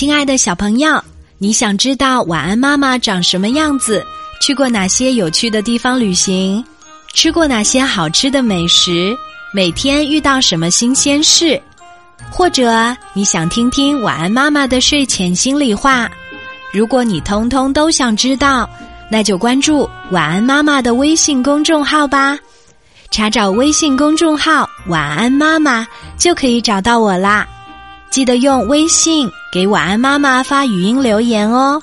亲爱的小朋友，你想知道晚安妈妈长什么样子？去过哪些有趣的地方旅行？吃过哪些好吃的美食？每天遇到什么新鲜事？或者你想听听晚安妈妈的睡前心里话？如果你通通都想知道，那就关注晚安妈妈的微信公众号吧。查找微信公众号“晚安妈妈”就可以找到我啦。记得用微信给晚安妈妈发语音留言哦。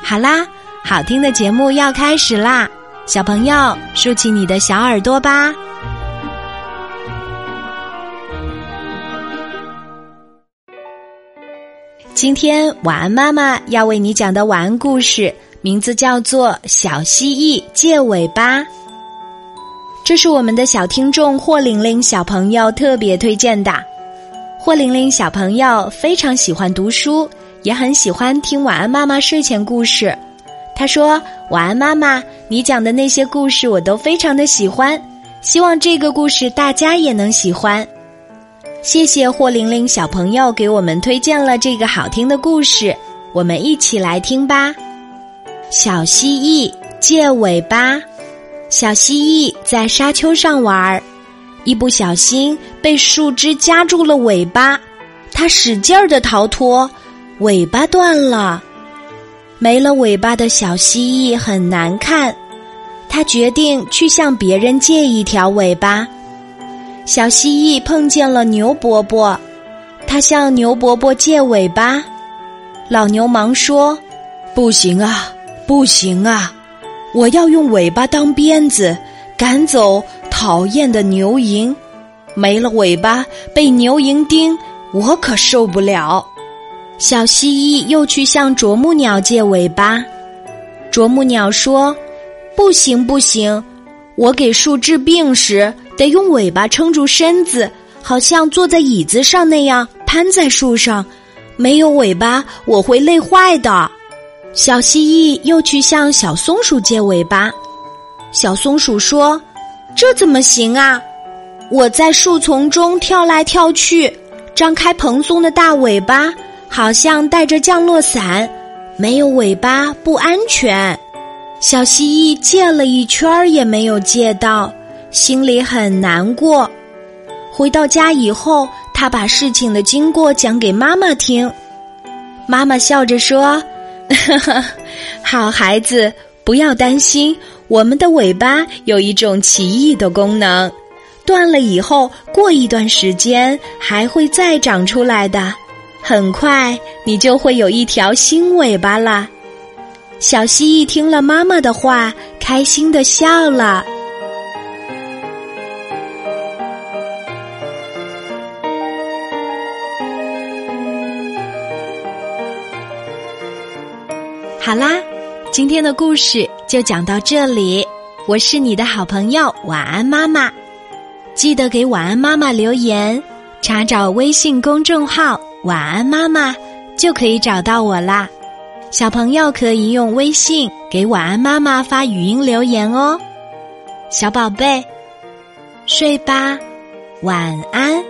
好啦，好听的节目要开始啦，小朋友竖起你的小耳朵吧。今天晚安妈妈要为你讲的晚安故事，名字叫做《小蜥蜴借尾巴》。这是我们的小听众霍玲玲小朋友特别推荐的。霍玲玲小朋友非常喜欢读书，也很喜欢听晚安妈妈睡前故事。她说：“晚安妈妈，你讲的那些故事我都非常的喜欢，希望这个故事大家也能喜欢。”谢谢霍玲玲小朋友给我们推荐了这个好听的故事，我们一起来听吧。小蜥蜴借尾巴。小蜥蜴在沙丘上玩儿，一不小心被树枝夹住了尾巴，它使劲儿的逃脱，尾巴断了。没了尾巴的小蜥蜴很难看，它决定去向别人借一条尾巴。小蜥蜴碰见了牛伯伯，他向牛伯伯借尾巴。老牛忙说：“不行啊，不行啊，我要用尾巴当鞭子，赶走讨厌的牛蝇。没了尾巴被牛蝇叮，我可受不了。”小蜥蜴又去向啄木鸟借尾巴。啄木鸟说：“不行，不行，我给树治病时。”得用尾巴撑住身子，好像坐在椅子上那样攀在树上。没有尾巴，我会累坏的。小蜥蜴又去向小松鼠借尾巴。小松鼠说：“这怎么行啊？我在树丛中跳来跳去，张开蓬松的大尾巴，好像带着降落伞。没有尾巴不安全。”小蜥蜴借了一圈儿也没有借到。心里很难过。回到家以后，他把事情的经过讲给妈妈听。妈妈笑着说：“呵 呵好孩子，不要担心，我们的尾巴有一种奇异的功能，断了以后，过一段时间还会再长出来的。很快，你就会有一条新尾巴了。”小蜥蜴听了妈妈的话，开心的笑了。好啦，今天的故事就讲到这里。我是你的好朋友晚安妈妈，记得给晚安妈妈留言，查找微信公众号“晚安妈妈”就可以找到我啦。小朋友可以用微信给晚安妈妈发语音留言哦。小宝贝，睡吧，晚安。